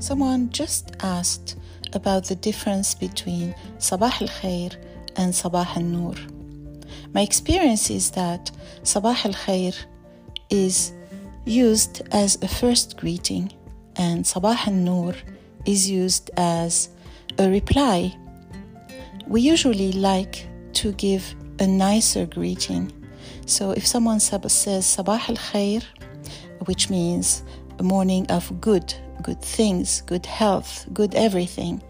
Someone just asked about the difference between Sabah al Khair and Sabah al Nur. My experience is that Sabah al Khair is used as a first greeting and Sabah al Nur is used as a reply. We usually like to give a nicer greeting. So if someone says Sabah al Khair, which means morning of good, good things, good health, good everything,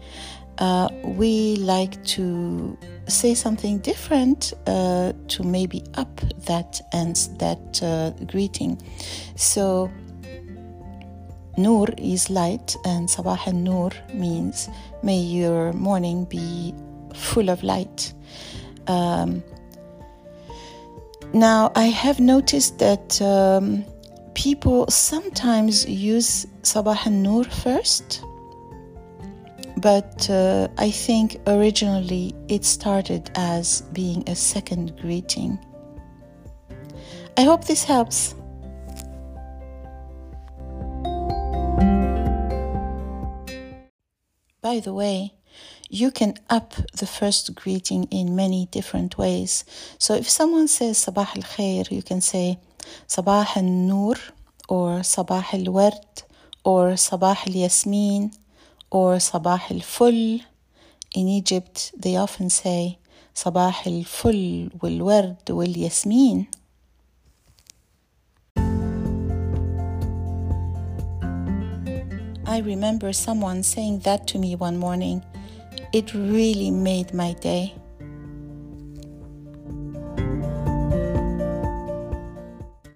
uh, we like to say something different uh, to maybe up that and that uh, greeting. So Nur is light, and Sabah Nur means may your morning be full of light. Um, now, I have noticed that um, people sometimes use Sabah al Nur first, but uh, I think originally it started as being a second greeting. I hope this helps. By the way, you can up the first greeting in many different ways. So if someone says Sabah al Khair, you can say Al Nur or al Ward or al Yasmin or al Ful. In Egypt, they often say wal Ward wal Yasmin. I remember someone saying that to me one morning. It really made my day.